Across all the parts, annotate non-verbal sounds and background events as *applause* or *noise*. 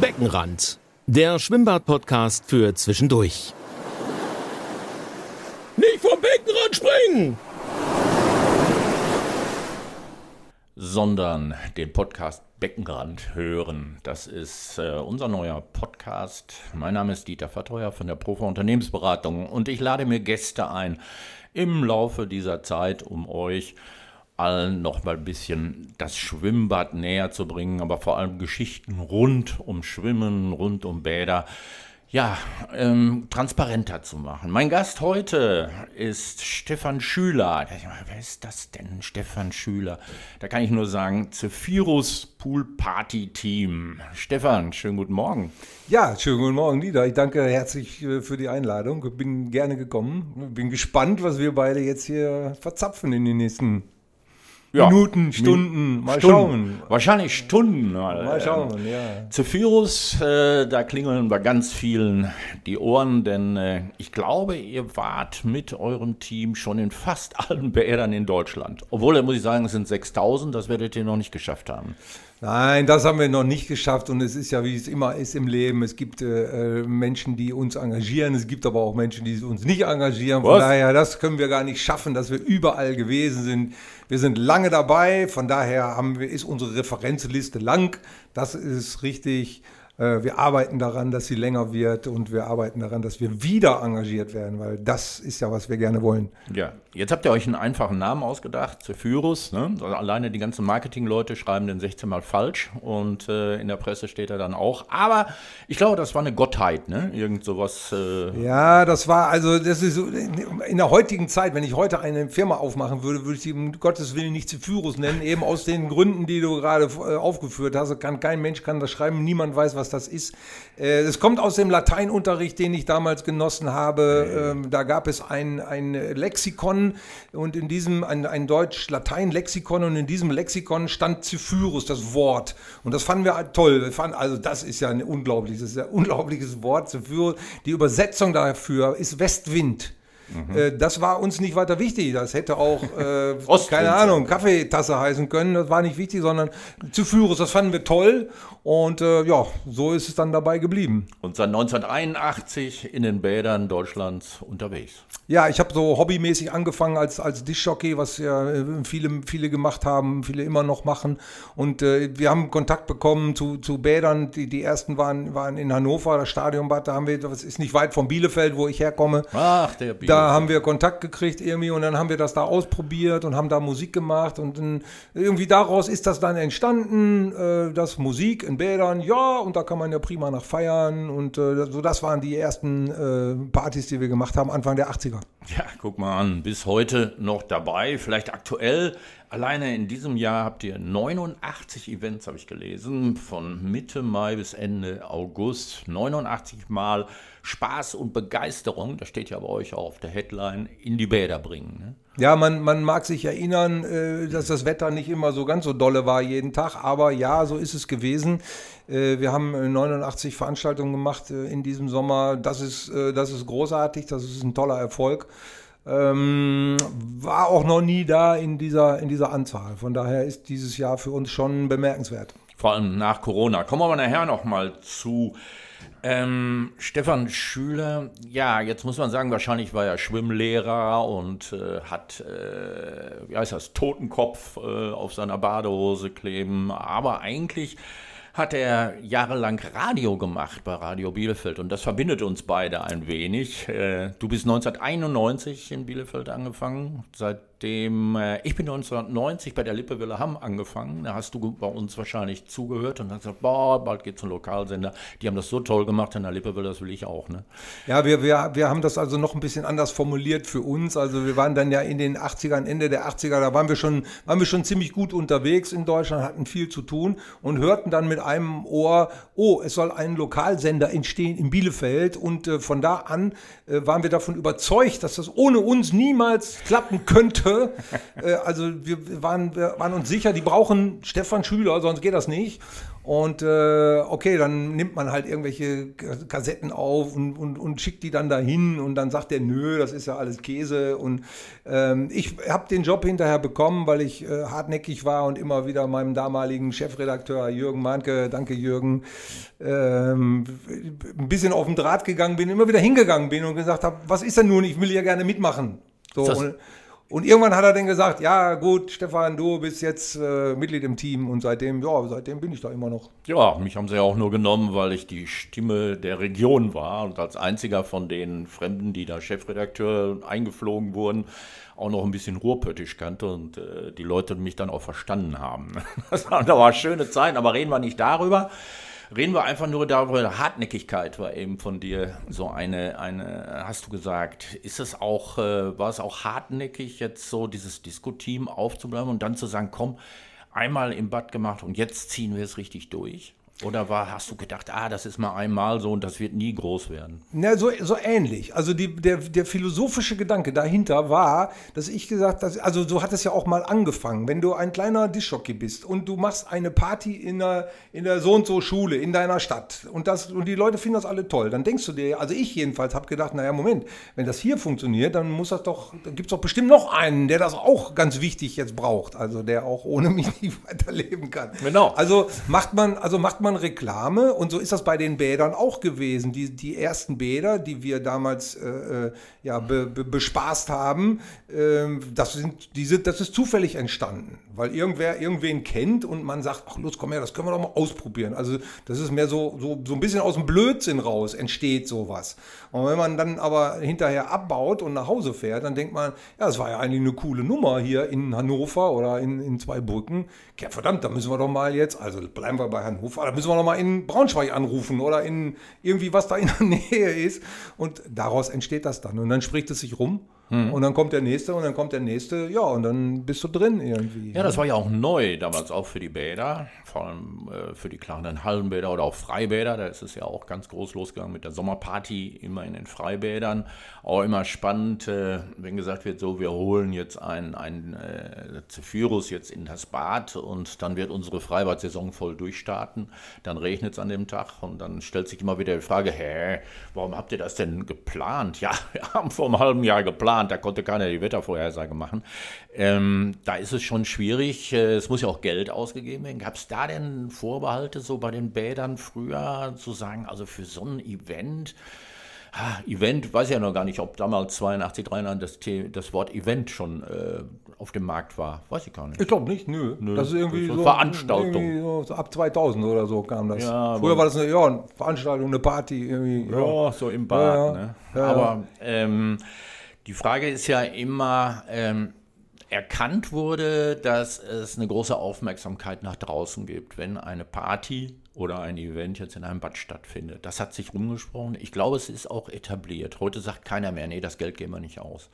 Beckenrand, der Schwimmbad-Podcast für zwischendurch. Nicht vom Beckenrand springen! Sondern den Podcast Beckenrand hören. Das ist äh, unser neuer Podcast. Mein Name ist Dieter Verteuer von der Profa Unternehmensberatung und ich lade mir Gäste ein im Laufe dieser Zeit, um euch allen noch mal ein bisschen das Schwimmbad näher zu bringen, aber vor allem Geschichten rund um Schwimmen, rund um Bäder, ja, ähm, transparenter zu machen. Mein Gast heute ist Stefan Schüler. Wer ist das denn, Stefan Schüler? Da kann ich nur sagen, Zephyrus Pool Party Team. Stefan, schönen guten Morgen. Ja, schönen guten Morgen, Dieter. Ich danke herzlich äh, für die Einladung. Bin gerne gekommen. Bin gespannt, was wir beide jetzt hier verzapfen in den nächsten ja. Minuten, Stunden, mal Stunden. schauen. Wahrscheinlich Stunden. Mal schauen, ja. Zephyrus, äh, da klingeln bei ganz vielen die Ohren, denn äh, ich glaube, ihr wart mit eurem Team schon in fast allen *laughs* Bädern in Deutschland. Obwohl, da muss ich sagen, es sind 6000, das werdet ihr noch nicht geschafft haben. Nein, das haben wir noch nicht geschafft und es ist ja, wie es immer ist im Leben. Es gibt äh, äh Menschen, die uns engagieren, es gibt aber auch Menschen, die uns nicht engagieren. Von Was? daher, das können wir gar nicht schaffen, dass wir überall gewesen sind. Wir sind lange dabei, von daher haben wir, ist unsere Referenzliste lang. Das ist richtig. Äh, wir arbeiten daran, dass sie länger wird und wir arbeiten daran, dass wir wieder engagiert werden, weil das ist ja, was wir gerne wollen. Ja, jetzt habt ihr euch einen einfachen Namen ausgedacht, Zephyrus. Ne? Also alleine die ganzen Marketingleute schreiben den 16 Mal falsch und äh, in der Presse steht er dann auch. Aber ich glaube, das war eine Gottheit, ne? Irgend sowas. Äh ja, das war, also das ist in der heutigen Zeit, wenn ich heute eine Firma aufmachen würde, würde ich sie um Gottes Willen nicht Zephyrus nennen, eben aus den Gründen, die du gerade äh, aufgeführt hast. Kann, kein Mensch kann das schreiben, niemand weiß, was was das ist. Äh, es kommt aus dem Lateinunterricht, den ich damals genossen habe. Ähm, da gab es ein, ein Lexikon und in diesem, ein, ein Deutsch-Latein-Lexikon und in diesem Lexikon stand Zephyrus, das Wort. Und das fanden wir toll. Wir fanden, also das ist ja ein unglaubliches, ein unglaubliches Wort, Zephyrus. Die Übersetzung dafür ist Westwind. Mhm. Äh, das war uns nicht weiter wichtig. Das hätte auch, äh, *laughs* keine Ahnung, Kaffeetasse heißen können. Das war nicht wichtig, sondern Zephyrus, das fanden wir toll. Und äh, ja, so ist es dann dabei geblieben. Und seit 1981 in den Bädern Deutschlands unterwegs. Ja, ich habe so hobbymäßig angefangen als, als Dischjockey, was ja äh, viele, viele gemacht haben, viele immer noch machen. Und äh, wir haben Kontakt bekommen zu, zu Bädern. Die, die ersten waren, waren in Hannover, das Stadionbad. Da haben wir, das ist nicht weit von Bielefeld, wo ich herkomme. Ach, der Bielefeld. Da haben wir Kontakt gekriegt irgendwie und dann haben wir das da ausprobiert und haben da Musik gemacht. Und dann, irgendwie daraus ist das dann entstanden, äh, das Musik in Bädern, ja, und da kann man ja prima nach feiern. Und äh, so, das waren die ersten äh, Partys, die wir gemacht haben, Anfang der 80er. Ja, guck mal an, bis heute noch dabei, vielleicht aktuell. Alleine in diesem Jahr habt ihr 89 Events, habe ich gelesen, von Mitte Mai bis Ende August. 89 Mal Spaß und Begeisterung, das steht ja bei euch auch auf der Headline, in die Bäder bringen. Ne? Ja, man, man mag sich erinnern, äh, dass das Wetter nicht immer so ganz so dolle war jeden Tag, aber ja, so ist es gewesen. Äh, wir haben 89 Veranstaltungen gemacht äh, in diesem Sommer. Das ist, das ist großartig, das ist ein toller Erfolg. Ähm, war auch noch nie da in dieser, in dieser Anzahl. Von daher ist dieses Jahr für uns schon bemerkenswert. Vor allem nach Corona. Kommen wir nachher nochmal zu. Ähm, Stefan Schüler, ja, jetzt muss man sagen, wahrscheinlich war er Schwimmlehrer und äh, hat, äh, wie heißt das, Totenkopf äh, auf seiner Badehose kleben, aber eigentlich hat er jahrelang Radio gemacht bei Radio Bielefeld und das verbindet uns beide ein wenig. Äh, du bist 1991 in Bielefeld angefangen, seit dem, äh, ich bin 1990 bei der Lippewelle Hamm angefangen. Da hast du bei uns wahrscheinlich zugehört und hast gesagt, boah, bald geht's zum Lokalsender. Die haben das so toll gemacht in der Lippewelle, das will ich auch. Ne? Ja, wir, wir, wir haben das also noch ein bisschen anders formuliert für uns. Also wir waren dann ja in den 80ern, Ende der 80er, da waren wir schon, waren wir schon ziemlich gut unterwegs in Deutschland, hatten viel zu tun und hörten dann mit einem Ohr, oh, es soll ein Lokalsender entstehen in Bielefeld. Und äh, von da an äh, waren wir davon überzeugt, dass das ohne uns niemals klappen könnte Gruppe. äh, also wir waren, wir waren uns sicher, die brauchen Stefan Schüler, sonst geht das nicht. Und äh, okay, dann nimmt man halt irgendwelche Kassetten auf und, und, und schickt die dann dahin und dann sagt der, nö, das ist ja alles Käse. Und ähm, ich habe den Job hinterher bekommen, weil ich äh, hartnäckig war und immer wieder meinem damaligen Chefredakteur Jürgen Mahnke, danke Jürgen, ähm, ein bisschen auf den Draht gegangen bin, immer wieder hingegangen bin und gesagt habe, was ist denn nun, ich will ja gerne mitmachen. So, und, irgendwann hat er dann gesagt, ja gut, Stefan, du bist jetzt äh, Mitglied im Team und seitdem, ja, seitdem bin ich da immer noch. Ja, mich haben sie ja auch nur genommen, weil ich die Stimme der Region war und als einziger von den Fremden, die da Chefredakteur eingeflogen wurden, auch noch ein bisschen Ruhrpöttisch kannte und äh, die Leute mich dann auch verstanden haben. *laughs* Das waren aber schöne Zeiten, aber reden wir nicht darüber. Reden wir einfach nur darüber, Hartnäckigkeit war eben von dir so eine, eine hast du gesagt. Ist es auch, äh, war es auch hartnäckig, jetzt so dieses Disco-Team aufzubleiben und dann zu sagen, komm, einmal im Bad gemacht und jetzt ziehen wir es richtig durch? Oder war, hast du gedacht, ah, das ist mal einmal so und das wird nie groß werden? Na, so, so ähnlich. Also die, der, der philosophische Gedanke dahinter war, dass ich gesagt habe, also so hat es ja auch mal angefangen. Wenn du ein kleiner Dischjockey bist und du machst eine Party in der, in der so und so Schule in deiner Stadt und, das, und die Leute finden das alle toll, dann denkst du dir, also ich jedenfalls habe gedacht, naja, Moment, wenn das hier funktioniert, dann muss das doch, dann gibt es doch bestimmt noch einen, der das auch ganz wichtig jetzt braucht, also der auch ohne mich *laughs* nicht weiterleben kann. Genau. Also macht man, also macht man man Reklame und so ist das bei den Bädern auch gewesen. Die, die ersten Bäder, die wir damals äh, äh ja, be, be, bespaßt haben, äh, das, sind, die sind, das ist zufällig entstanden, weil irgendwer irgendwen kennt und man sagt, ach los, komm her, das können wir doch mal ausprobieren. Also das ist mehr so, so, so ein bisschen aus dem Blödsinn raus entsteht sowas. Und wenn man dann aber hinterher abbaut und nach Hause fährt, dann denkt man, ja, das war ja eigentlich eine coole Nummer hier in Hannover oder in, in Zweibrücken. Ja, verdammt, da müssen wir doch mal jetzt, also bleiben wir bei Hannover, müssen wir noch mal in Braunschweig anrufen oder in irgendwie was da in der *laughs* Nähe ist. Und daraus entsteht das dann. Und dann spricht es sich rum. Hm. Und dann kommt der nächste und dann kommt der nächste, ja, und dann bist du drin irgendwie. Ja, das war ja auch neu damals auch für die Bäder, vor allem äh, für die kleinen Hallenbäder oder auch Freibäder. Da ist es ja auch ganz groß losgegangen mit der Sommerparty, immer in den Freibädern. Auch immer spannend, äh, wenn gesagt wird, so, wir holen jetzt ein, ein äh, Zephyrus jetzt in das Bad und dann wird unsere Freibad-Saison voll durchstarten. Dann regnet es an dem Tag und dann stellt sich immer wieder die Frage, hä, warum habt ihr das denn geplant? Ja, *laughs* wir haben vor einem halben Jahr geplant geplant, da konnte keiner die Wettervorhersage machen. Ähm, da ist es schon schwierig, äh, es muss ja auch Geld ausgegeben werden. Gab es da denn Vorbehalte so bei den Bädern früher zu sagen, also für so ein Event, ah, Event, weiß ich ja noch gar nicht, ob damals 82, 83 das, das Wort Event schon äh, auf dem Markt war. Weiß ich gar nicht. Ich glaube nicht, nö. nö. Das ist irgendwie so, Veranstaltung. Irgendwie so, ab 2000 oder so kam das. Ja, Früher war das eine, ja, eine Veranstaltung, eine Party. Irgendwie, ja. ja so im Bad. Ne? Aber ähm, die Frage ist ja immer, ähm, erkannt wurde, dass es eine große Aufmerksamkeit nach draußen gibt, wenn eine Party oder ein Event jetzt in einem Bad stattfindet. Das hat sich rumgesprochen. Ich glaube, es ist auch etabliert. Heute sagt keiner mehr, nee, das Geld geben wir nicht aus.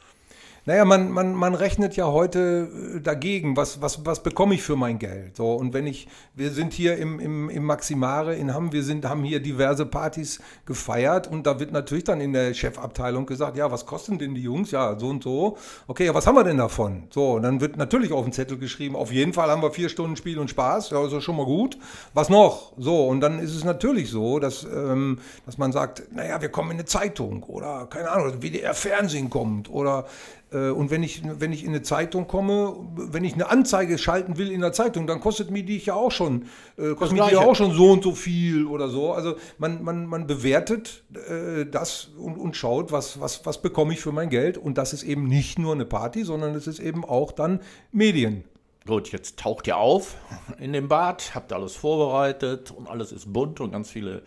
Naja, man, man, man rechnet ja heute äh, dagegen, was, was, was bekomme ich für mein Geld? So, und wenn ich, wir sind hier im, im, im Maximare in Hamm, wir sind, haben hier diverse Partys gefeiert und da wird natürlich dann in der Chefabteilung gesagt, ja, was kosten denn die Jungs? Ja, so und so. Okay, ja, was haben wir denn davon? So, und dann wird natürlich auf den Zettel geschrieben, auf jeden Fall haben wir vier Stunden Spiel und Spaß, ja, ist schon mal gut. Was noch? So, und dann ist es natürlich so, dass, ähm, dass man sagt, naja, wir kommen in eine Zeitung oder, keine Ahnung, WDR Fernsehen kommt oder und wenn ich, wenn ich in eine Zeitung komme, wenn ich eine Anzeige schalten will in der Zeitung, dann kostet mir die ja auch schon, äh, kostet mir die ja auch schon so und so viel oder so. Also man, man, man bewertet äh, das und, und schaut, was, was, was bekomme ich für mein Geld. Und das ist eben nicht nur eine Party, sondern es ist eben auch dann Medien. Gut, jetzt taucht ihr auf in dem Bad, habt alles vorbereitet und alles ist bunt und ganz viele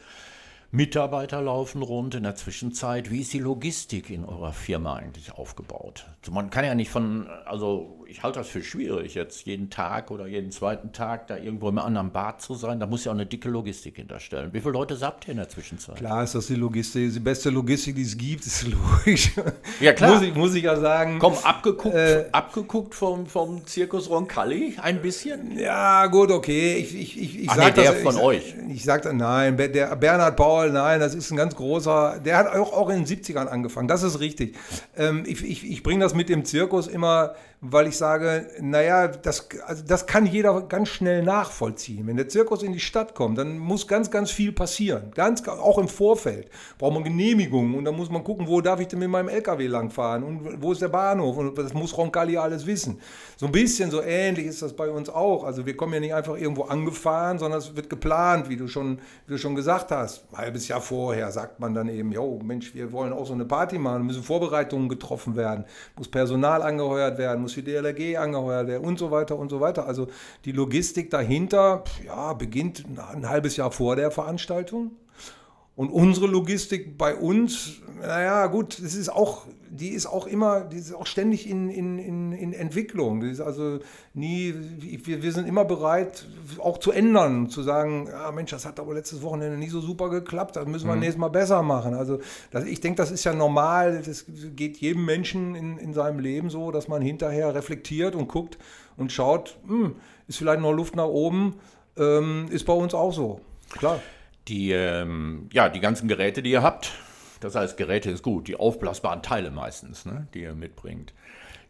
Mitarbeiter laufen rund in der Zwischenzeit. Wie ist die Logistik in eurer Firma eigentlich aufgebaut? Also man kann ja nicht von, also ich halte das für schwierig, jetzt jeden Tag oder jeden zweiten Tag da irgendwo im anderen Bad zu sein. Da muss ja auch eine dicke Logistik hinterstellen. Wie viele Leute habt ihr in der Zwischenzeit? Klar ist das die Logistik, die beste Logistik, die es gibt, ist logisch. Ja, klar. muss, ich, muss ich ja sagen. Komm, abgeguckt, äh, abgeguckt vom, vom Zirkus Roncalli ein bisschen? Ja, gut, okay. Ich, ich, ich, ich Ach sag nee, der das, von ich, euch. Ich sage, nein, der Bernhard Paul, nein, das ist ein ganz großer, der hat auch, auch in den 70ern angefangen, das ist richtig. Ähm, ich ich, ich bringe das mit dem Zirkus immer, weil ich sage, naja, das, also das kann jeder ganz schnell nachvollziehen. Wenn der Zirkus in die Stadt kommt, dann muss ganz, ganz viel passieren. Ganz, auch im Vorfeld. Braucht man Genehmigungen und dann muss man gucken, wo darf ich denn mit meinem LKW langfahren und wo ist der Bahnhof und das muss Roncalli alles wissen. So ein bisschen so ähnlich ist das bei uns auch. Also wir kommen ja nicht einfach irgendwo angefahren, sondern es wird geplant, wie du schon, wie du schon gesagt hast. Ein halbes Jahr vorher sagt man dann eben, jo Mensch, wir wollen auch so eine Party machen, müssen Vorbereitungen getroffen werden, muss Personal angeheuert werden, muss die DLRG angeheuert werden und so weiter und so weiter. Also die Logistik dahinter ja, beginnt ein halbes Jahr vor der Veranstaltung. Und unsere Logistik bei uns, naja, gut, das ist auch, die ist auch immer, die ist auch ständig in, in, in, in Entwicklung. Die ist also nie, wir, wir sind immer bereit, auch zu ändern, zu sagen, ja Mensch, das hat aber letztes Wochenende nicht so super geklappt, das müssen wir mhm. nächstes Mal besser machen. Also das, ich denke, das ist ja normal, das geht jedem Menschen in, in seinem Leben so, dass man hinterher reflektiert und guckt und schaut, hm, ist vielleicht noch Luft nach oben, ähm, ist bei uns auch so. Klar. Die, ähm, ja, die ganzen Geräte, die ihr habt, das heißt, Geräte ist gut, die aufblasbaren Teile meistens, ne, die ihr mitbringt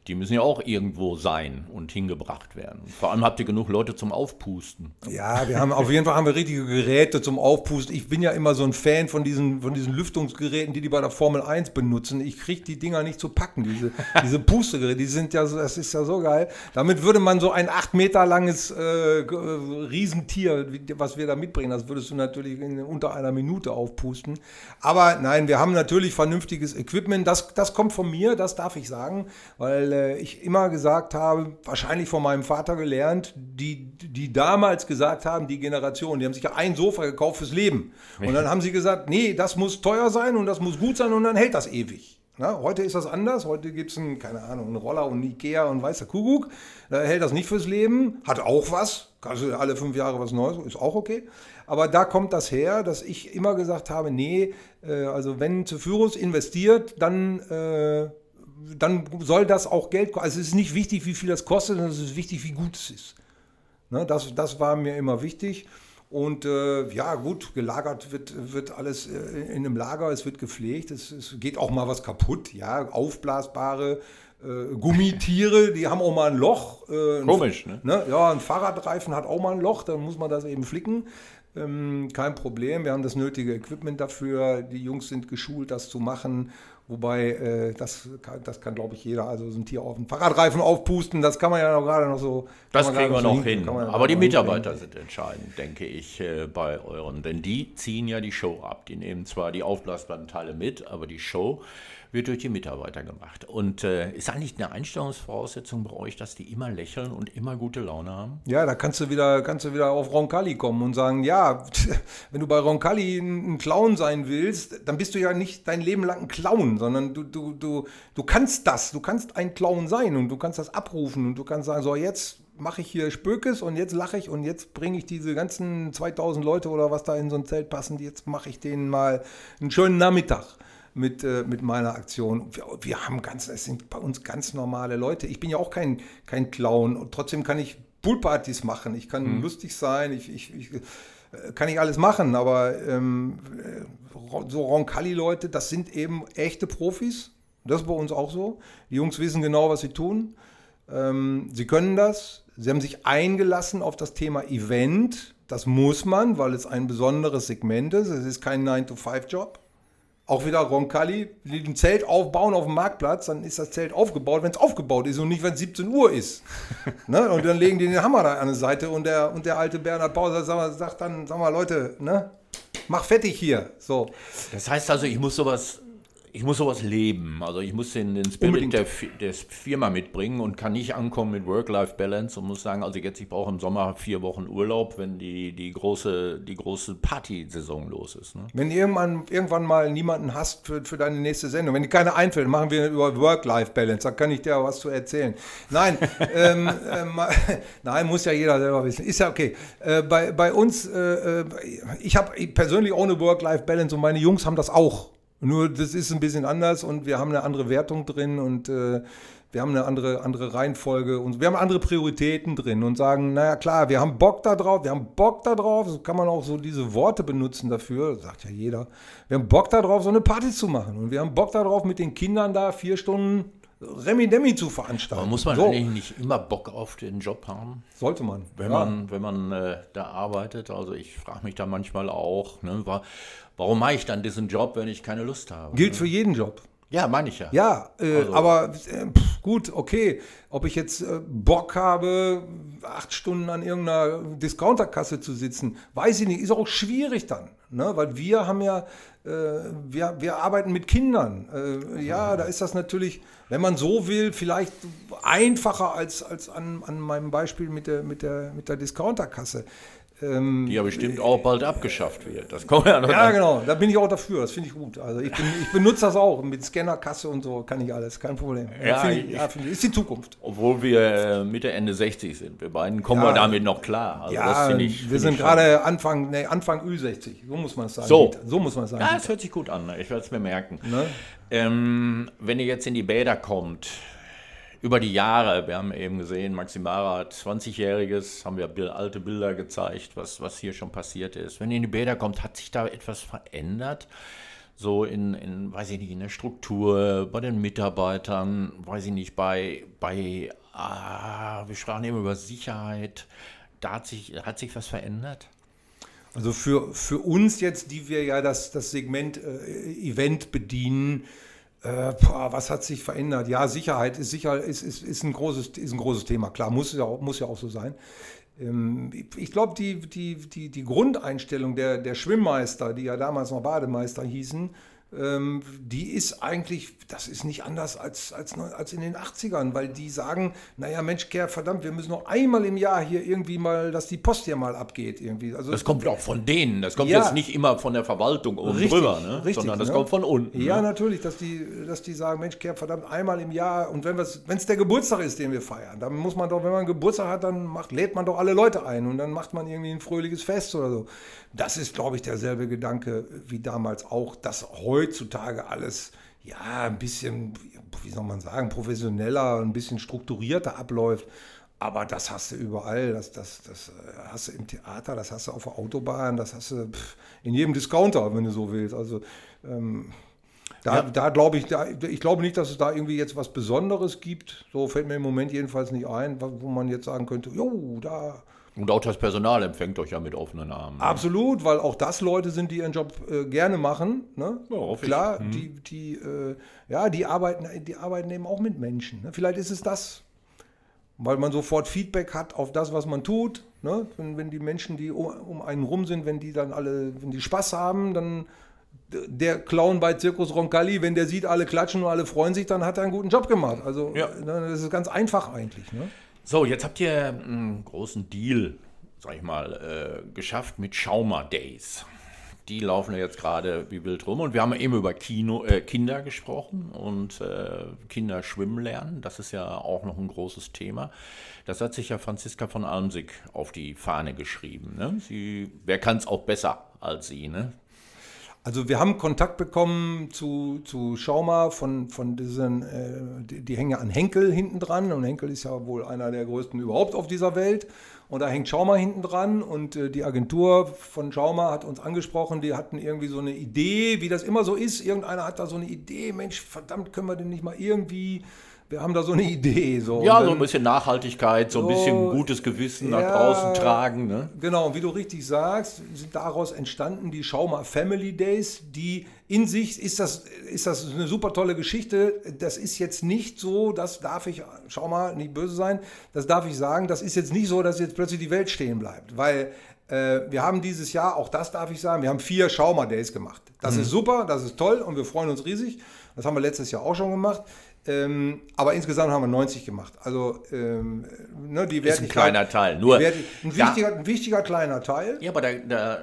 die müssen ja auch irgendwo sein und hingebracht werden. Vor allem habt ihr genug Leute zum Aufpusten. Ja, wir haben auf jeden Fall haben wir richtige Geräte zum Aufpusten. Ich bin ja immer so ein Fan von diesen, von diesen Lüftungsgeräten, die die bei der Formel 1 benutzen. Ich kriege die Dinger nicht zu packen, diese, *laughs* diese Pustegeräte. Die sind ja so, das ist ja so geil. Damit würde man so ein acht Meter langes äh, Riesentier, was wir da mitbringen, das würdest du natürlich in unter einer Minute aufpusten. Aber nein, wir haben natürlich vernünftiges Equipment. Das, das kommt von mir, das darf ich sagen, weil äh, ich immer gesagt habe, wahrscheinlich von meinem Vater gelernt, die, die damals gesagt haben, die Generation, die haben sich ja ein Sofa gekauft fürs Leben. Und dann haben sie gesagt, nee, das muss teuer sein und das muss gut sein und dann hält das ewig. Na, heute ist das anders. Heute gibt es einen, keine Ahnung, einen Roller und einen Ikea und weißer Kuckuck. Da hält das nicht fürs Leben. Hat auch was. Kannst du alle fünf Jahre was Neues, ist auch okay. Aber da kommt das her, dass ich immer gesagt habe, nee, äh, also wenn Zephyros investiert, dann äh, dann soll das auch Geld kosten. Also es ist nicht wichtig, wie viel das kostet, sondern es ist wichtig, wie gut es ist. Ne, das, das war mir immer wichtig. Und äh, ja, gut, gelagert wird, wird alles äh, in einem Lager, es wird gepflegt, es, es, geht auch mal was kaputt, ja, aufblasbare äh, Gummitiere, die haben auch mal ein Loch. Äh, Komisch, ne? ne? Ja, ein Fahrradreifen hat auch mal ein Loch, dann muss man das eben flicken. Ähm, kein Problem, wir haben das nötige Equipment dafür, die Jungs sind geschult, das zu machen Wobei, äh, das, kann, das kann, glaube ich, jeder. Also so ein Tier auf den Fahrradreifen aufpusten, das kann man ja noch gerade noch so. Das kriegen wir noch hin. hin. Aber die Mitarbeiter hin. sind entscheidend, denke ich, äh, bei euren. Denn die ziehen ja die Show ab. Die nehmen zwar die aufblasbaren Teile mit, aber die Show wird durch die Mitarbeiter gemacht. Und äh, ist eigentlich eine Einstellungsvoraussetzung bei euch, dass die immer lächeln und immer gute Laune haben? Ja, da kannst du wieder, kannst du wieder auf Roncalli kommen und sagen, ja, *laughs* wenn du bei Roncalli ein Clown sein willst, dann bist du ja nicht dein Leben lang ein Clown, sondern du, du, du, du kannst das, du kannst ein Clown sein und du kannst das abrufen und du kannst sagen, so jetzt mache ich hier Spökes und jetzt lache ich und jetzt bringe ich diese ganzen 2000 Leute oder was da in so ein Zelt passen, jetzt mache ich denen mal einen schönen Nachmittag mit, äh, mit meiner Aktion. Wir, wir, haben ganz, es sind bei uns ganz normale Leute. Ich bin ja auch kein, kein Clown und trotzdem kann ich Poolpartys machen. Ich kann mhm. lustig sein, ich, ich, ich, kann ich alles machen, aber ähm, äh, so Roncalli-Leute, das sind eben echte Profis. Das ist bei uns auch so. Die Jungs wissen genau, was sie tun. Ähm, sie können das. Sie haben sich eingelassen auf das Thema Event. Das muss man, weil es ein besonderes Segment ist. Es ist kein 9-to-5-Job. Auch wieder Roncalli, die ein Zelt aufbauen auf dem Marktplatz, dann ist das Zelt aufgebaut, wenn es aufgebaut ist und nicht, wenn es 17 Uhr ist. *laughs* ne? Und dann legen die den Hammer da an die Seite und der, und der alte Bernhard Bauer sagt dann, sag mal Leute, ne? mach fertig hier. So. Das heißt also, ich muss sowas ich muss sowas leben. Also ich muss den, den Spirit der, der, Firma mitbringen und kann nicht ankommen mit Work-Life-Balance und muss sagen, also jetzt, ich brauche im Sommer vier Wochen Urlaub, wenn die, die große, die große Party-Saison los ist. Ne? Wenn irgendwann, irgendwann mal niemanden hast für, für deine nächste Sendung, wenn dir keine einfällt, machen wir über Work-Life-Balance, da kann ich dir was zu erzählen. Nein, *laughs* ähm, ähm, *laughs* nein, muss ja jeder selber wissen. Ist ja okay. Äh, bei, bei uns, äh, äh ich habe persönlich ohne Work-Life-Balance und meine Jungs haben das auch. Nur das ist ein bisschen anders und wir haben eine andere Wertung drin und äh, wir haben eine andere, andere Reihenfolge und wir haben andere Prioritäten drin und sagen, naja klar, wir haben Bock da drauf, wir haben Bock da drauf, so kann man auch so diese Worte benutzen dafür, sagt ja jeder. Wir haben Bock da drauf, so eine Party zu machen und wir haben Bock da drauf, mit den Kindern da vier Stunden Remi-Demi zu veranstalten. Aber muss man So, eigentlich nicht immer Bock auf den Job haben? Sollte man. Wenn ja. man, wenn man äh, da arbeitet, also ich frage mich da manchmal auch, ne, wa- warum mache ich dann diesen Job, wenn ich keine Lust habe? Gilt für jeden Job. Ja, meine ich ja. Ja, äh, Also- aber äh, pff, gut, okay. Ob ich jetzt äh, Bock habe, acht Stunden an irgendeiner Discounterkasse zu sitzen, weiß ich nicht. Ist auch schwierig dann. Ne? Weil wir haben ja, äh, wir, wir arbeiten mit Kindern. Äh, ja, da ist das natürlich, wenn man so will, vielleicht einfacher als, als an, an meinem Beispiel mit der, mit der, mit der Discounterkasse. Ähm, Die ja bestimmt auch bald abgeschafft wird. Das kommt ja noch ja, dann. genau, da bin ich auch dafür, das finde ich gut. Also ich, bin, ich benutze das auch, mit Scannerkasse und so kann ich alles, kein Problem. Ja, ich, ich- ich, ist die Zukunft. Obwohl wir äh, Mitte, Ende 60 sind. Wir beiden kommen Ja. wir damit noch klar. Also ja, wir sind gerade Anfang, nee, Anfang Ü60, so muss man es sagen. So. So muss man es sagen. Ja, es hört sich gut an. Ich werde es mir merken. Ne? Ähm, wenn ihr jetzt in die Bäder kommt, über die Jahre, wir haben eben gesehen, Maximara hat 20-Jähriges, haben wir alte Bilder gezeigt, was, was hier schon passiert ist. Wenn ihr in die Bäder kommt, hat sich da etwas verändert? So in, in, weiß ich nicht, in der Struktur, bei den Mitarbeitern, weiß ich nicht, bei, bei ah, wir sprachen eben über Sicherheit. Da hat sich, hat sich was verändert? Also für, für uns jetzt, die wir ja das, das Segment äh, Event bedienen, äh, boah, was hat sich verändert? Ja, Sicherheit ist sicher ist, ist, ist, ein, großes, ist ein großes Thema. Klar, muss ja auch, muss ja auch so sein. Ähm, ich glaube, die, die, die, die Grundeinstellung der, der Schwimmmeister, die ja damals noch Bademeister hießen, ähm, die ist eigentlich, das ist nicht anders als, als, als in den 80ern, weil die sagen, naja, Mensch, Kerl, verdammt, wir müssen noch einmal im Jahr hier irgendwie mal, dass die Post hier mal abgeht. Irgendwie. Also, Das kommt auch von denen. Das kommt Ja. jetzt nicht immer von der Verwaltung oben Richtig, drüber, ne? richtig, sondern das ne? kommt von unten. Ja, ne? natürlich, dass die, dass die sagen, Mensch, Kerl, verdammt, einmal im Jahr und wenn es der Geburtstag ist, den wir feiern, dann muss man doch, wenn man Geburtstag hat, dann macht, lädt man doch alle Leute ein und dann macht man irgendwie ein fröhliches Fest oder so. Das ist, glaube ich, derselbe Gedanke wie damals auch, dass heutzutage alles ja ein bisschen, wie soll man sagen, professioneller, ein bisschen strukturierter abläuft. Aber das hast du überall, das, das, das äh, hast du im Theater, das hast du auf der Autobahn, das hast du pff, in jedem Discounter, wenn du so willst. Also ähm, da, da glaube ich, da, ich glaube nicht, dass es da irgendwie jetzt was Besonderes gibt. So fällt mir im Moment jedenfalls nicht ein, wo wo man jetzt sagen könnte, jo, da Und auch das Personal empfängt euch ja mit offenen Armen. absolut, weil auch das Leute sind, die ihren Job äh, gerne machen. Ne? Ja. Klar, die, die, äh, ja, die arbeiten, die arbeiten eben auch mit Menschen. Ne? Vielleicht ist es das, weil man sofort Feedback hat auf das, was man tut. Ne? Wenn, wenn die Menschen, die um, um einen rum sind, wenn die dann alle, wenn die Spaß haben, dann der Clown bei Zirkus Roncalli, wenn der sieht, alle klatschen und alle freuen sich, dann hat er einen guten Job gemacht. Also Ja. ne, das ist ganz einfach eigentlich. Ne? So, jetzt habt ihr einen großen Deal, sag ich mal, äh, geschafft mit Schauma Days. Die laufen ja jetzt gerade wie wild rum und wir haben eben über Kino, äh, Kinder gesprochen und äh, Kinder schwimmen lernen. Das ist ja auch noch ein großes Thema. Das hat sich ja Franziska von Almsig auf die Fahne geschrieben. Ne? Sie, wer kann es auch besser als sie? Ne? Also wir haben Kontakt bekommen zu, zu Schauma von, von diesen, äh, die, die hängen an Henkel hinten dran und Henkel ist ja wohl einer der größten überhaupt auf dieser Welt und da hängt Schauma hinten dran und äh, die Agentur von Schauma hat uns angesprochen, die hatten irgendwie so eine Idee, wie das immer so ist, irgendeiner hat da so eine Idee, Mensch, verdammt, können wir denn nicht mal irgendwie, wir haben da so eine Idee. So. Ja, Und so ein bisschen Nachhaltigkeit, so ein bisschen gutes Gewissen nach ja. draußen tragen. Ne? Genau, und wie du richtig sagst, sind daraus entstanden die Schauma Family Days, die in sich ist das, ist das eine super tolle Geschichte. Das ist jetzt nicht so, das darf ich, schau mal, nicht böse sein, das darf ich sagen, das ist jetzt nicht so, dass jetzt plötzlich die Welt stehen bleibt, weil äh, wir haben dieses Jahr, auch das darf ich sagen, wir haben vier Schauma Days gemacht. Das ist super, das ist toll und wir freuen uns riesig. Das haben wir letztes Jahr auch schon gemacht. Ähm, aber insgesamt haben wir 90 gemacht. Also ähm, ne, die Ist ein kleiner Teil. Nur, Wert- ein, Ja. wichtiger, ein wichtiger kleiner Teil. Ja, aber da, da,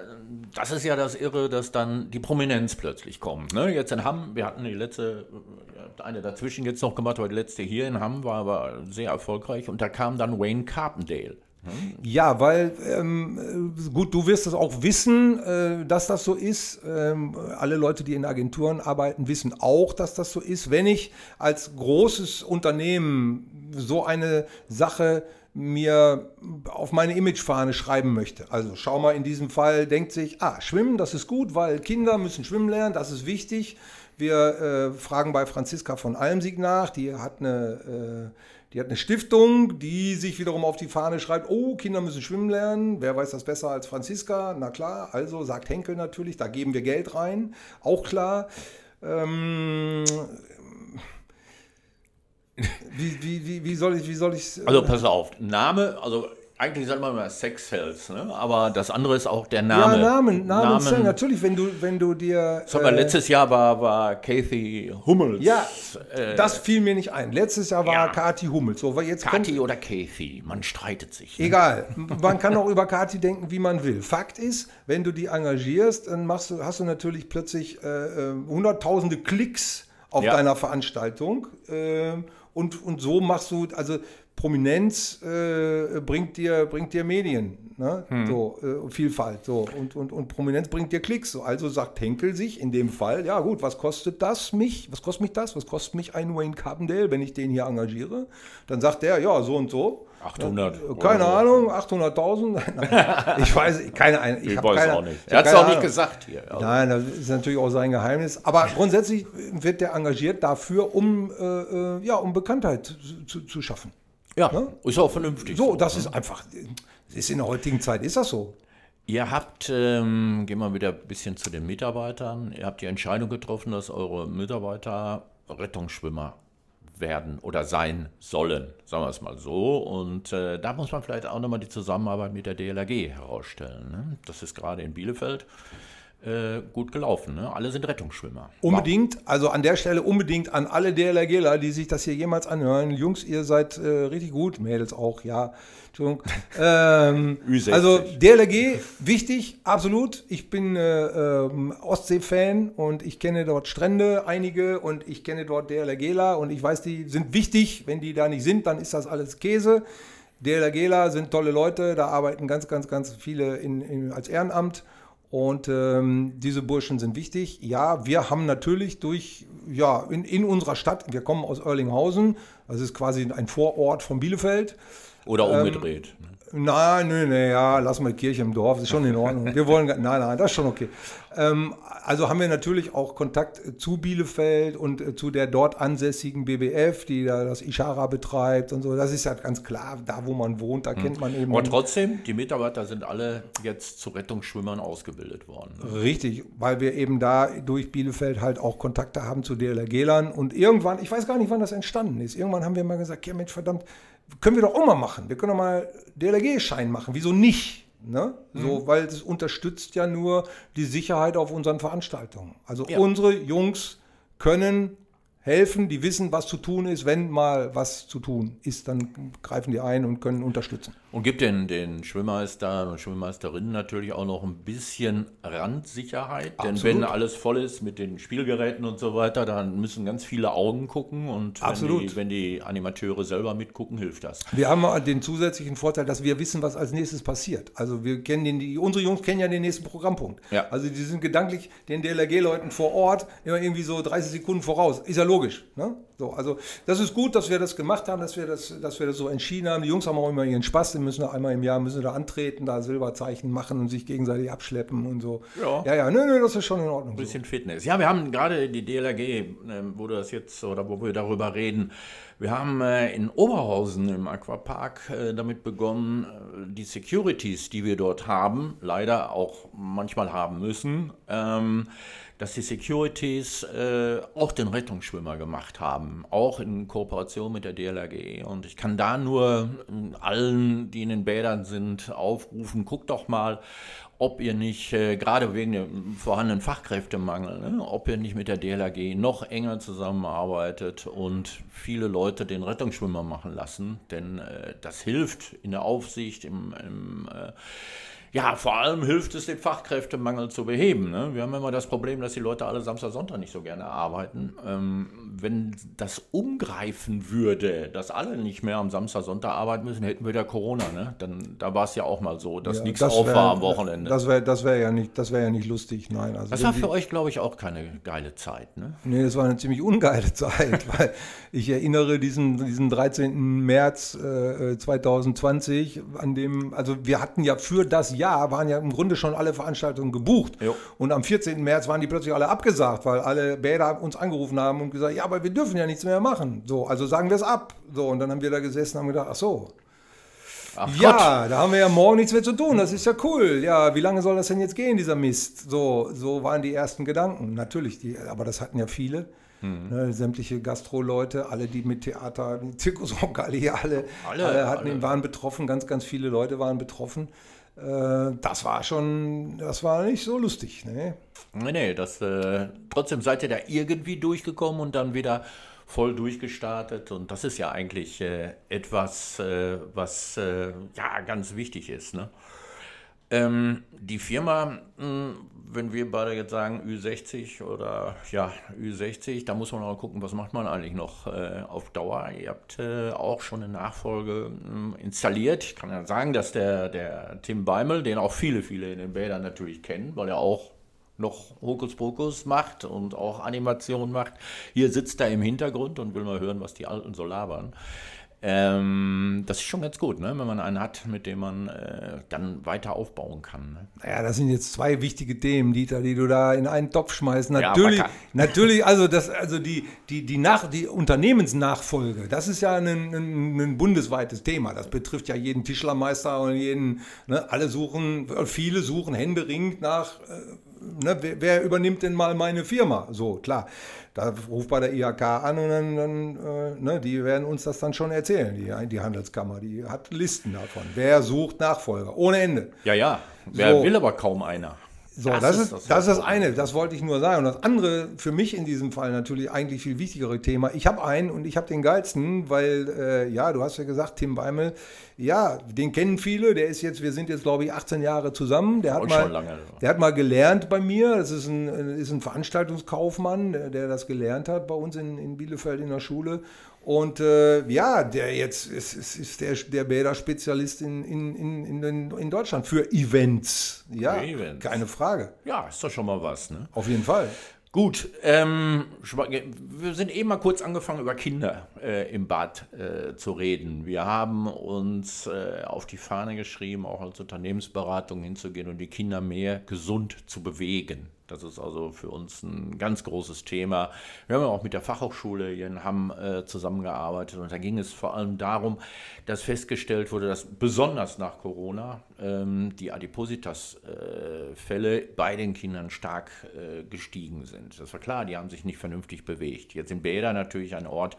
das ist ja das Irre, dass dann die Prominenz plötzlich kommt. Ne? Jetzt in Hamm, wir hatten die letzte, äh, eine dazwischen jetzt noch gemacht, aber die letzte hier in Hamm war aber sehr erfolgreich und da kam dann Wayne Carpendale. Ja, weil, ähm, äh, gut, du wirst es auch wissen, äh, dass das so ist. Ähm, alle Leute, die in Agenturen arbeiten, wissen auch, dass das so ist. Wenn ich als großes Unternehmen so eine Sache mir auf meine Imagefahne schreiben möchte. Also schau mal, in diesem Fall denkt sich, ah, Schwimmen, das ist gut, weil Kinder müssen schwimmen lernen, das ist wichtig. Wir äh, fragen bei Franziska von Almsieg nach, die hat eine... Äh, die hat eine Stiftung, die sich wiederum auf die Fahne schreibt, oh, Kinder müssen schwimmen lernen. Wer weiß das besser als Franziska? Na klar, also sagt Henkel natürlich, da geben wir Geld rein. Auch klar. Ähm, wie, wie, wie, wie soll ich, wie soll ich Also pass auf, Name, also eigentlich sagt man immer Sex Cells, ne? aber das andere ist auch der Name. Ja, Namen, Namen, Namen. natürlich, wenn du, wenn du dir. Sag mal, äh, letztes Jahr war, war Kathy Hummels. Ja, äh, das fiel mir nicht ein. Letztes Jahr war ja. Kati Hummels. So, jetzt Kati oder Kathy, man streitet sich. Ne? Egal, man kann auch über Kati denken, wie man will. Fakt ist, wenn du die engagierst, dann machst du, hast du natürlich plötzlich äh, äh hunderttausende Klicks auf ja. deiner Veranstaltung. Äh, und, und so machst du, also Prominenz äh, bringt, dir, bringt dir Medien, ne? Hm. so, äh, Vielfalt. So. Und, und, und Prominenz bringt dir Klicks. So. Also sagt Henkel sich in dem Fall, ja gut, was kostet das mich? Was kostet mich das? Was kostet mich ein Wayne Carpendale, wenn ich den hier engagiere? Dann sagt der, ja, so und so. 800. Ja, keine Euro. Ahnung, 800.000. *laughs* ich weiß, keine Ahnung. Ich, ich weiß keine, auch nicht. Er hat es auch nicht gesagt hier. Also. Nein, das ist natürlich auch sein Geheimnis. Aber grundsätzlich wird der engagiert dafür, um, äh, äh ja, um Bekanntheit zu, zu schaffen. Ja, ne? ist auch vernünftig. So, das ist einfach, ist in der heutigen Zeit, ist das so. Ihr habt, ähm, gehen wir wieder ein bisschen zu den Mitarbeitern, ihr habt die Entscheidung getroffen, dass eure Mitarbeiter Rettungsschwimmer werden oder sein sollen, sagen wir es mal so. Und äh, da muss man vielleicht auch nochmal die Zusammenarbeit mit der DLRG herausstellen. Ne? Das ist gerade in Bielefeld äh, gut gelaufen. Ne? Alle sind Rettungsschwimmer. Unbedingt, wow. also an der Stelle unbedingt an alle DLRGler, die sich das hier jemals anhören. Jungs, ihr seid äh, richtig gut, Mädels auch, ja. Entschuldigung. *laughs* ähm, also DLRG, wichtig, absolut. Ich bin äh, ähm, Ostsee-Fan und ich kenne dort Strände, einige, und ich kenne dort DLRGler und ich weiß, die sind wichtig. Wenn die da nicht sind, dann ist das alles Käse. DLRGler sind tolle Leute, da arbeiten ganz, ganz, ganz viele in, in, als Ehrenamt. Und ähm, diese Burschen sind wichtig. Ja, wir haben natürlich durch, ja, in, in unserer Stadt, wir kommen aus Erlinghausen, das ist quasi ein Vorort von Bielefeld. Oder umgedreht. Ähm, Nein, nein, nein, ja, lass mal Kirche im Dorf, ist schon in Ordnung. Wir wollen, nein, nein, das ist schon okay. Ähm, also haben wir natürlich auch Kontakt zu Bielefeld und äh, zu der dort ansässigen BBF, die da das Ishara betreibt und so. Das ist ja ganz klar, da wo man wohnt, da kennt man eben. Und trotzdem, die Mitarbeiter sind alle jetzt zu Rettungsschwimmern ausgebildet worden. Richtig, weil wir eben da durch Bielefeld halt auch Kontakte haben zu DLRG-Lern und irgendwann, ich weiß gar nicht, wann das entstanden ist, irgendwann haben wir mal gesagt, ja Mensch, verdammt, können wir doch auch mal machen. Wir können doch mal DLRG-Schein machen. Wieso nicht? Ne? So, mhm. weil es unterstützt ja nur die Sicherheit auf unseren Veranstaltungen. Also ja. unsere Jungs können helfen, die wissen, was zu tun ist. Wenn mal was zu tun ist, dann greifen die ein und können unterstützen. Und gibt den, den Schwimmmeister und Schwimmmeisterinnen natürlich auch noch ein bisschen Randsicherheit. Absolut. Denn wenn alles voll ist mit den Spielgeräten und so weiter, dann müssen ganz viele Augen gucken. Und wenn. Die, wenn die Animateure selber mitgucken, hilft das. Wir haben den zusätzlichen Vorteil, dass wir wissen, was als nächstes passiert. Also wir kennen den, die, unsere Jungs kennen ja den nächsten Programmpunkt. Ja. Also die sind gedanklich den DLRG-Leuten vor Ort immer irgendwie so 30 Sekunden voraus. Ist ja logisch. Ne? So, also das ist gut, dass wir das gemacht haben, dass wir das, dass wir das so entschieden haben. Die Jungs haben auch immer ihren Spaß, die müssen einmal im Jahr müssen da antreten, da Silberzeichen machen und sich gegenseitig abschleppen und so. Ja, ja, ja nö, nö, das ist schon in Ordnung. Ein bisschen so. Fitness. Ja, wir haben gerade die DLRG, äh, wo du das jetzt oder wo wir darüber reden, wir haben äh, in Oberhausen im Aquapark äh, damit begonnen, äh, die Securities, die wir dort haben, leider auch manchmal haben müssen, ähm, dass die Securities äh, auch den Rettungsschwimmer gemacht haben, auch in Kooperation mit der DLRG. Und ich kann da nur äh, allen, die in den Bädern sind, aufrufen, guckt doch mal, ob ihr nicht, äh, gerade wegen dem vorhandenen Fachkräftemangel, ne, ob ihr nicht mit der DLRG noch enger zusammenarbeitet und viele Leute den Rettungsschwimmer machen lassen. Denn äh, das hilft in der Aufsicht, im, im äh, Ja, vor allem hilft es, den Fachkräftemangel zu beheben. Ne? Wir haben immer das Problem, dass die Leute alle Samstag, Sonntag nicht so gerne arbeiten. Ähm, wenn das umgreifen würde, dass alle nicht mehr am Samstag, Sonntag arbeiten müssen, hätten wir ja Corona. Ne? Dann, da war es ja auch mal so, dass Ja, nichts das auf wär- war am Wochenende. Das wäre das wär ja, nicht- das wär ja nicht lustig, nein. Also das war die- für euch, glaube ich, auch keine geile Zeit. Ne? Nee, das war eine ziemlich ungeile *laughs* Zeit, weil ich erinnere diesen, diesen 13. März äh, 2020, an dem, also wir hatten ja für das Jahr, waren ja im Grunde schon alle Veranstaltungen gebucht. Jo. Und am 14. März waren die plötzlich alle abgesagt, weil alle Bäder uns angerufen haben und gesagt, ja, aber wir dürfen ja nichts mehr machen. So, also sagen wir es ab. So, und dann haben wir da gesessen und haben gedacht, ach so, Ach ja, da haben wir ja morgen nichts mehr zu tun. Das ist ja cool. Ja, wie lange soll das denn jetzt gehen, dieser Mist? So, so waren die ersten Gedanken. Natürlich, die, aber das hatten ja viele. Hm. Ne, sämtliche Gastro-Leute, alle, die mit Theater, die Zirkus Roncalli, alle, alle, Alle, hatten, alle. waren betroffen. Ganz, ganz viele Leute waren betroffen. Äh, das war schon, das war nicht so lustig. Ne? Nee, nee, das, äh, trotzdem seid ihr da irgendwie durchgekommen und dann wieder voll durchgestartet. Und das ist ja eigentlich äh, etwas, äh, was äh, ja ganz wichtig ist. Ne? Ähm, die Firma, mh, wenn wir beide jetzt sagen Ü60 oder ja Ü60, da muss man auch gucken, was macht man eigentlich noch äh, auf Dauer. Ihr habt äh, auch schon eine Nachfolge mh, installiert. Ich kann ja sagen, dass der, der Tim Beimel, den auch viele, viele in den Bädern natürlich kennen, weil er auch noch Hokuspokus macht und auch Animation macht. Hier sitzt er im Hintergrund und will mal hören, was die Alten so labern. Ähm, das ist schon ganz gut, ne? wenn man einen hat, mit dem man äh, dann weiter aufbauen kann. Ne? Naja, das sind jetzt zwei wichtige Themen, Dieter, die du da in einen Topf schmeißt. Ja, Natürlich, wacker. *laughs* natürlich also, das, also die, die, die, Nach die Unternehmensnachfolge, das ist ja ein, ein, ein bundesweites Thema. Das betrifft ja jeden Tischlermeister und jeden, ne, alle suchen, viele suchen händeringend nach, äh, ne, wer, wer übernimmt denn mal meine Firma? So, klar. Da ruft bei der IHK an und dann, dann äh, ne, die werden uns das dann schon erzählen, die, die Handelskammer. Die hat Listen davon. Wer sucht Nachfolger? Ohne Ende. Ja, ja. Wer So. will aber kaum einer. So, das, ist, das, ist das eine, das wollte ich nur sagen. Und das andere, für mich in diesem Fall natürlich eigentlich viel wichtigere Thema. Ich habe einen und ich habe den geilsten, weil, äh, ja, du hast ja gesagt, Tim Beimel, ja, den kennen viele, der ist jetzt, wir sind jetzt, glaube ich, 18 Jahre zusammen. Der hat, mal, der hat mal gelernt bei mir, das ist ein, ist ein Veranstaltungskaufmann, der, der das gelernt hat bei uns in, in Bielefeld in der Schule. Und äh, ja, der jetzt ist, ist, ist der, der Bäder-Spezialist in, in, in, in, Deutschland für Events. Ja, Für Events. keine Frage. Ja, ist doch schon mal was. Ne? Auf jeden Fall. Gut, ähm, wir sind eben mal kurz angefangen, über Kinder äh, im Bad äh, zu reden. Wir haben uns äh, auf die Fahne geschrieben, auch als Unternehmensberatung hinzugehen und die Kinder mehr gesund zu bewegen. Das ist also für uns ein ganz großes Thema. Wir haben ja auch mit der Fachhochschule hier in Hamm äh, zusammengearbeitet und da ging es vor allem darum, dass festgestellt wurde, dass besonders nach Corona ähm, die Adipositas-Fälle bei den Kindern stark äh, gestiegen sind. Das war klar, die haben sich nicht vernünftig bewegt. Jetzt sind Bäder natürlich ein Ort,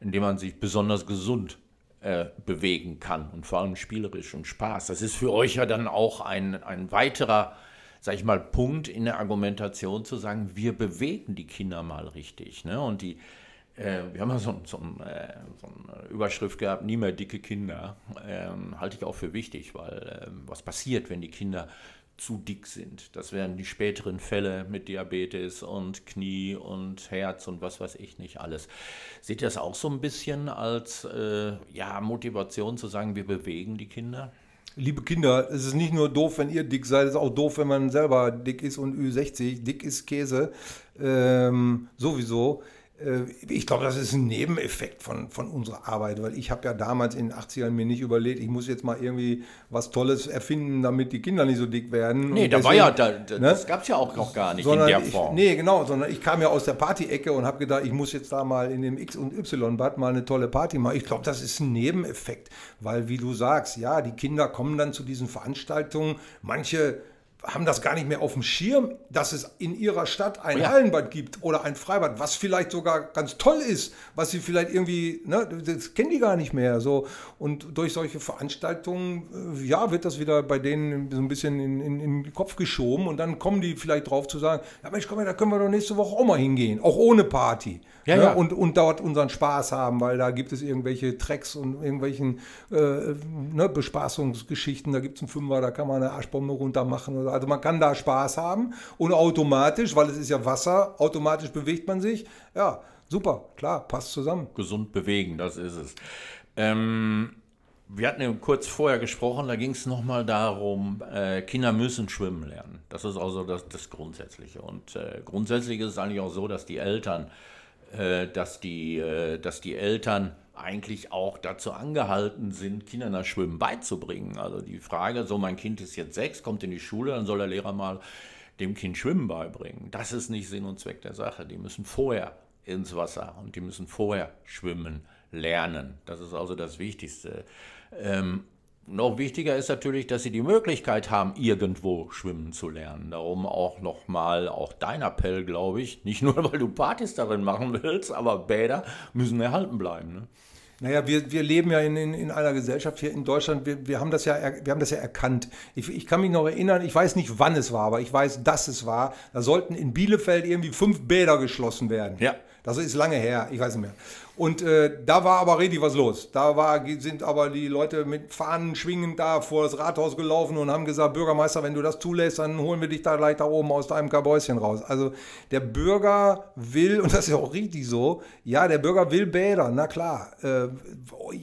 in dem man sich besonders gesund äh, bewegen kann und vor allem spielerisch und Spaß. Das ist für euch ja dann auch ein, ein weiterer, sag ich mal, Punkt in der Argumentation zu sagen, wir bewegen die Kinder mal richtig. Ne? Und die, äh, wir haben ja so, so, äh, so eine Überschrift gehabt, nie mehr dicke Kinder. Ähm, halte ich auch für wichtig, weil ähm, was passiert, wenn die Kinder zu dick sind. Das wären die späteren Fälle mit Diabetes und Knie und Herz und was weiß ich nicht alles. Seht ihr das auch so ein bisschen als äh, ja, Motivation zu sagen, wir bewegen die Kinder? Liebe Kinder, es ist nicht nur doof, wenn ihr dick seid, es ist auch doof, wenn man selber dick ist und Ü60. Dick ist Käse. Ähm, sowieso. Äh, Ich glaube, das ist ein Nebeneffekt von, von unserer Arbeit, weil ich habe ja damals in den 80ern mir nicht überlegt, ich muss jetzt mal irgendwie was Tolles erfinden, damit die Kinder nicht so dick werden. Nee, Und da war deswegen- ja, da, da, ne? das gab es ja auch noch gar nicht in sondern der ich, Form. Nee, genau, sondern ich kam ja aus der Party-Ecke und habe gedacht, ich muss jetzt da mal in dem X- und Y-Bad mal eine tolle Party machen. Ich glaube, das ist ein Nebeneffekt, weil wie du sagst, ja, die Kinder kommen dann zu diesen Veranstaltungen, manche haben das gar nicht mehr auf dem Schirm, dass es in ihrer Stadt ein ja. Hallenbad gibt oder ein Freibad, was vielleicht sogar ganz toll ist, was sie vielleicht irgendwie, ne, das kennen die gar nicht mehr. So. Und durch solche Veranstaltungen, äh, ja, wird das wieder bei denen so ein bisschen in, in, in den Kopf geschoben und dann kommen die vielleicht drauf zu sagen, ja Mensch, komm mal, da können wir doch nächste Woche auch mal hingehen, auch ohne Party. Ja, ne? ja. Und, und dort unseren Spaß haben, weil da gibt es irgendwelche Tracks und irgendwelchen äh, ne, Bespaßungsgeschichten. Da gibt es einen Fünfer, da kann man eine Arschbombe runter machen. Oder, also man kann da Spaß haben und automatisch, weil es ist ja Wasser, automatisch bewegt man sich. Ja, super, klar, passt zusammen. gesund bewegen, das ist es. Ähm, wir hatten ja kurz vorher gesprochen, da ging es nochmal darum, äh, Kinder müssen schwimmen lernen. Das ist also das, das Grundsätzliche. Und äh, grundsätzlich ist es eigentlich auch so, dass die Eltern, äh, dass, die, äh, dass die Eltern eigentlich auch dazu angehalten sind, Kindern das Schwimmen beizubringen. Also die Frage, so mein Kind ist jetzt sechs, kommt in die Schule, dann soll der Lehrer mal dem Kind Schwimmen beibringen. Das ist nicht Sinn und Zweck der Sache. Die müssen vorher ins Wasser und die müssen vorher schwimmen lernen. Das ist also das Wichtigste. Ähm, noch wichtiger ist natürlich, dass sie die Möglichkeit haben, irgendwo schwimmen zu lernen. Darum auch nochmal, auch dein Appell, glaube ich, nicht nur, *laughs* weil du Partys darin machen willst, aber Bäder müssen erhalten bleiben. Ne? Naja, wir, wir leben ja in, in, in einer Gesellschaft hier in Deutschland, wir, wir, haben das ja, wir haben das ja erkannt. Ich, ich kann mich noch erinnern, ich weiß nicht, wann es war, aber ich weiß, dass es war. Da sollten in Bielefeld irgendwie fünf Bäder geschlossen werden. Ja. Das ist lange her, ich weiß nicht mehr. Und äh, da war aber richtig was los. Da war, sind aber die Leute mit Fahnen schwingend da vor das Rathaus gelaufen und haben gesagt, Bürgermeister, wenn du das zulässt, dann holen wir dich da gleich da oben aus deinem Kabäuschen raus. Also der Bürger will, und das ist ja auch richtig so, ja, der Bürger will Bäder, na klar. Äh,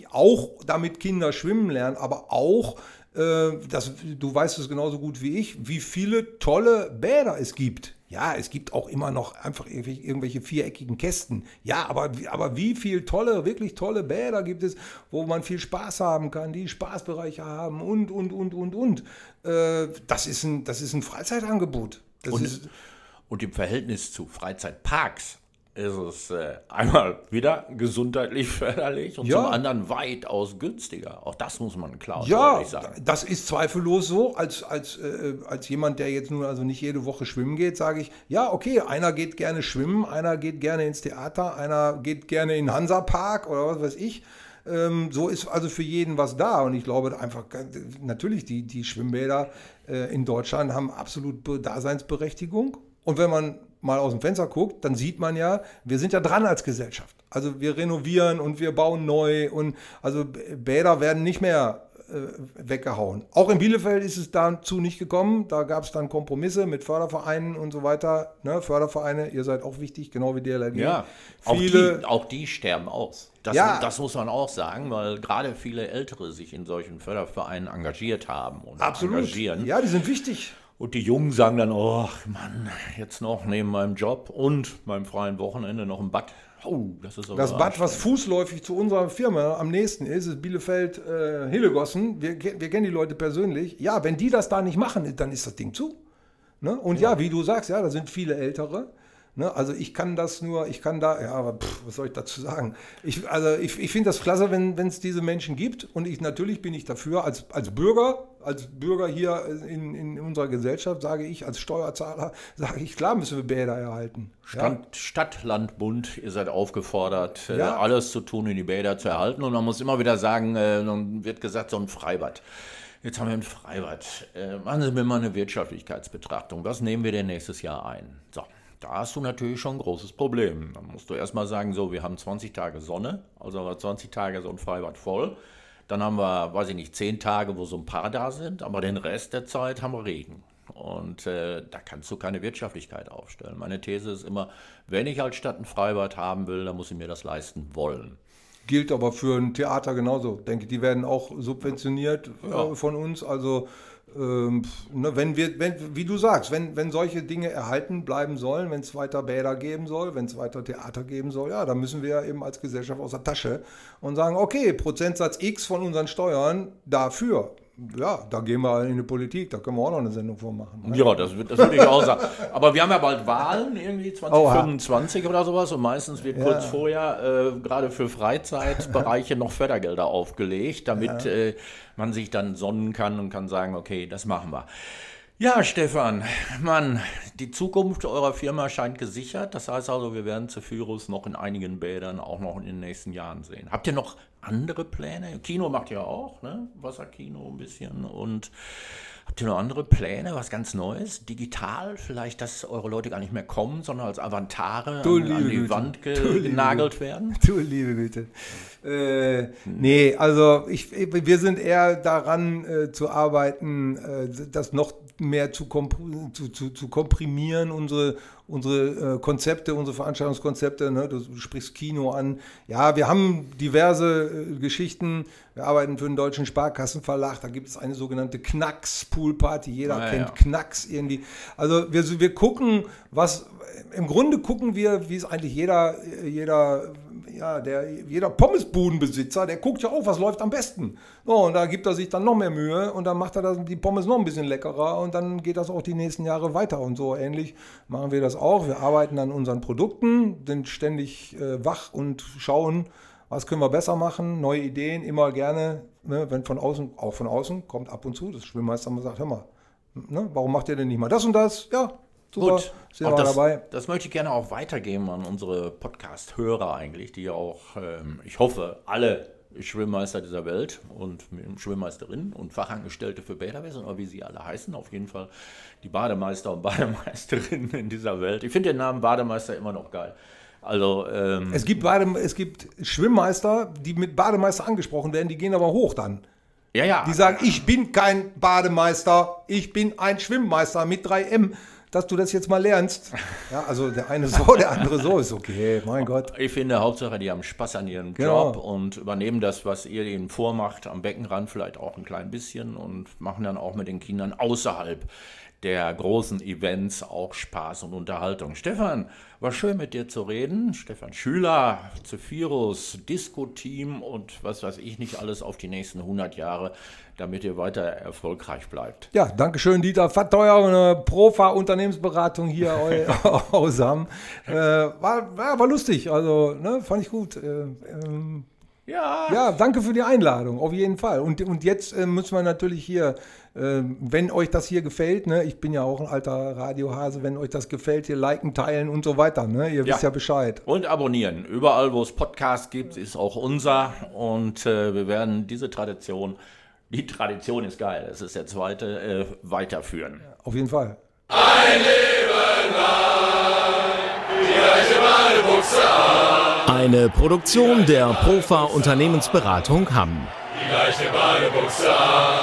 auch damit Kinder schwimmen lernen, aber auch äh, das, du weißt es genauso gut wie ich, wie viele tolle Bäder es gibt. Ja, es gibt auch immer noch einfach irgendwelche, viereckigen Kästen. Ja, aber, wie- aber wie viele tolle, wirklich tolle Bäder gibt es, wo man viel Spaß haben kann, die Spaßbereiche haben und, und, und, und, und. Äh, das, ist ein, das ist ein Freizeitangebot. Das Und, ist, und im Verhältnis zu Freizeitparks ist es äh, einmal wieder gesundheitlich *laughs* förderlich und Ja. zum anderen weitaus günstiger. Auch das muss man klar und Ja, sagen. das ist zweifellos so. Als, als, äh, als jemand, der jetzt nun also nicht jede Woche schwimmen geht, sage ich, ja, okay, einer geht gerne schwimmen, einer geht gerne ins Theater, einer geht gerne in Hansapark oder was weiß ich. Ähm, so ist also für jeden was da. Und ich glaube einfach, natürlich, die, die Schwimmbäder äh, in Deutschland haben absolut Be- Daseinsberechtigung. Und wenn man mal aus dem Fenster guckt, dann sieht man ja, wir sind ja dran als Gesellschaft. Also wir renovieren und wir bauen neu und also Bäder werden nicht mehr äh, weggehauen. Auch in Bielefeld ist es dazu nicht gekommen. Da gab es dann Kompromisse mit Fördervereinen und so weiter. Ne? Fördervereine, ihr seid auch wichtig, genau wie DLRG. Ja, auch Viele, die, auch die sterben aus. Das, Ja. das muss man auch sagen, weil gerade viele Ältere sich in solchen Fördervereinen engagiert haben und absolut. engagieren. Ja, die sind wichtig. Und die Jungen sagen dann, oh Mann, jetzt noch neben meinem Job und meinem freien Wochenende noch ein Bad. Oh, das ist aber Das Bad, was fußläufig zu unserer Firma am nächsten ist, ist Bielefeld äh, Hillegossen. Wir, wir kennen die Leute persönlich. Ja, wenn die das da nicht machen, dann ist das Ding zu. Ne? Und ja. wie du sagst, ja, da sind viele Ältere. Ne? Also ich kann das nur, ich kann da, ja, aber pff, was soll ich dazu sagen? Ich, also ich, ich finde das klasse, wenn es diese Menschen gibt. Und ich natürlich bin ich dafür, als, als Bürger, als Bürger hier in, in unserer Gesellschaft, sage ich, als Steuerzahler, *laughs* sage ich, klar müssen wir Bäder erhalten. Ja? Stand, Stadt, Land, Bund, ihr seid aufgefordert, äh, Ja. alles zu tun, um die Bäder zu erhalten. Und man muss immer wieder sagen, äh, dann wird gesagt, so ein Freibad. Jetzt haben wir ein Freibad. Äh, machen Sie mir mal eine Wirtschaftlichkeitsbetrachtung. Was nehmen wir denn nächstes Jahr ein? So, da hast du natürlich schon ein großes Problem. Dann musst du erstmal sagen, so, wir haben 20 Tage Sonne, also haben wir 20 Tage so ein Freibad voll. Dann haben wir, weiß ich nicht, 10 Tage, wo so ein paar da sind, aber den Rest der Zeit haben wir Regen. Und äh, da kannst du keine Wirtschaftlichkeit aufstellen. Meine These ist immer, wenn ich als Stadt ein Freibad haben will, dann muss ich mir das leisten wollen. Gilt aber für ein Theater genauso. Denke, die werden auch subventioniert Ja. äh, von uns. Also ähm, ne, wenn wir, wenn, wie du sagst, wenn, wenn solche Dinge erhalten bleiben sollen, wenn es weiter Bäder geben soll, wenn es weiter Theater geben soll, ja, dann müssen wir eben als Gesellschaft aus der Tasche und sagen, okay, Prozentsatz X von unseren Steuern dafür. Ja, da gehen wir in die Politik, da können wir auch noch eine Sendung vormachen. ne? Ja, das, das würde ich auch sagen. Aber wir haben ja bald Wahlen, irgendwie 2025 oder sowas. Und meistens wird kurz vorher äh, gerade für Freizeitbereiche noch Fördergelder aufgelegt, damit äh, man sich dann sonnen kann und kann sagen, okay, das machen wir. Ja, Stefan, Mann, die Zukunft eurer Firma scheint gesichert. Das heißt also, wir werden Zephyrus noch in einigen Bädern auch noch in den nächsten Jahren sehen. Habt ihr noch andere Pläne? Kino macht ihr auch, ne? Wasserkino ein bisschen. Und Habt ihr noch andere Pläne, was ganz Neues? Digital vielleicht, dass eure Leute gar nicht mehr kommen, sondern als Avantare Du an, an die liebe Wand genagelt werden? *laughs* Du liebe Güte. Äh, nee, also ich, wir sind eher daran äh, zu arbeiten, äh, das noch mehr zu, komp zu, zu, zu komprimieren, unsere, unsere äh, Konzepte, unsere Veranstaltungskonzepte. Ne? Du, sprichst Kino an. Ja, wir haben diverse äh, Geschichten. Wir arbeiten für den Deutschen Sparkassenverlag. Da gibt es eine sogenannte Knacks-Poolparty. Jeder Ah, kennt ja. Knacks irgendwie. Also wir, wir gucken, was im Grunde gucken wir, wie es eigentlich jeder, jeder, ja, der, jeder Pommesbudenbesitzer, der guckt ja auch, was läuft am besten. So, und da gibt er sich dann noch mehr Mühe und dann macht er das, die Pommes noch ein bisschen leckerer und dann geht das auch die nächsten Jahre weiter und so ähnlich machen wir das auch. Wir arbeiten an unseren Produkten, sind ständig äh, wach und schauen, was können wir besser machen, neue Ideen, immer gerne, ne, wenn von außen, auch von außen, kommt ab und zu, das Schwimmmeister mal sagt, hör mal, ne, warum macht ihr denn nicht mal das und das? Ja, super, Gut, sind auch wir das, dabei. das möchte ich gerne auch weitergeben an unsere Podcast-Hörer eigentlich, die ja auch, ähm, ich hoffe, alle Schwimmmeister dieser Welt und Schwimmmeisterinnen und Fachangestellte für Bäderwesen, oder wie sie alle heißen, auf jeden Fall die Bademeister und Bademeisterinnen in dieser Welt. Ich finde den Namen Bademeister immer noch geil. Also, ähm, Es gibt, Bade, es gibt Schwimmmeister, die mit Bademeister angesprochen werden, die gehen aber hoch dann. ja, ja. Die sagen, ich bin kein Bademeister, ich bin ein Schwimmmeister mit 3M. Dass du das jetzt mal lernst. Ja, also der eine so, der andere so ist okay, mein Gott. Ich finde, Hauptsache, die haben Spaß an ihrem Genau. Job und übernehmen das, was ihr ihnen vormacht, am Beckenrand vielleicht auch ein klein bisschen und machen dann auch mit den Kindern außerhalb der großen Events auch Spaß und Unterhaltung. Stefan, war schön mit dir zu reden. Stefan Schüler, Zephyrus, Disco-Team und was weiß ich nicht alles auf die nächsten 100 Jahre, damit ihr weiter erfolgreich bleibt. Ja, danke schön, Dieter Fatteuer, eine Profa-Unternehmensberatung hier *laughs* aus Hamm. Äh, war, war, war lustig, also ne, fand ich gut. Äh, ähm, Ja, Ja, danke für die Einladung, auf jeden Fall. Und, und jetzt äh, müssen wir natürlich hier, äh, wenn euch das hier gefällt, ne, ich bin ja auch ein alter Radiohase, wenn euch das gefällt, hier liken, teilen und so weiter. Ne? Ihr wisst Ja. ja Bescheid. Und abonnieren. Überall, wo es Podcasts gibt, ist auch unser. Und äh, wir werden diese Tradition, die Tradition ist geil, es ist der zweite, äh, weiterführen. Auf jeden Fall. Eine Produktion der Profa Unternehmensberatung Hamm. Die leichte Badebuchse an.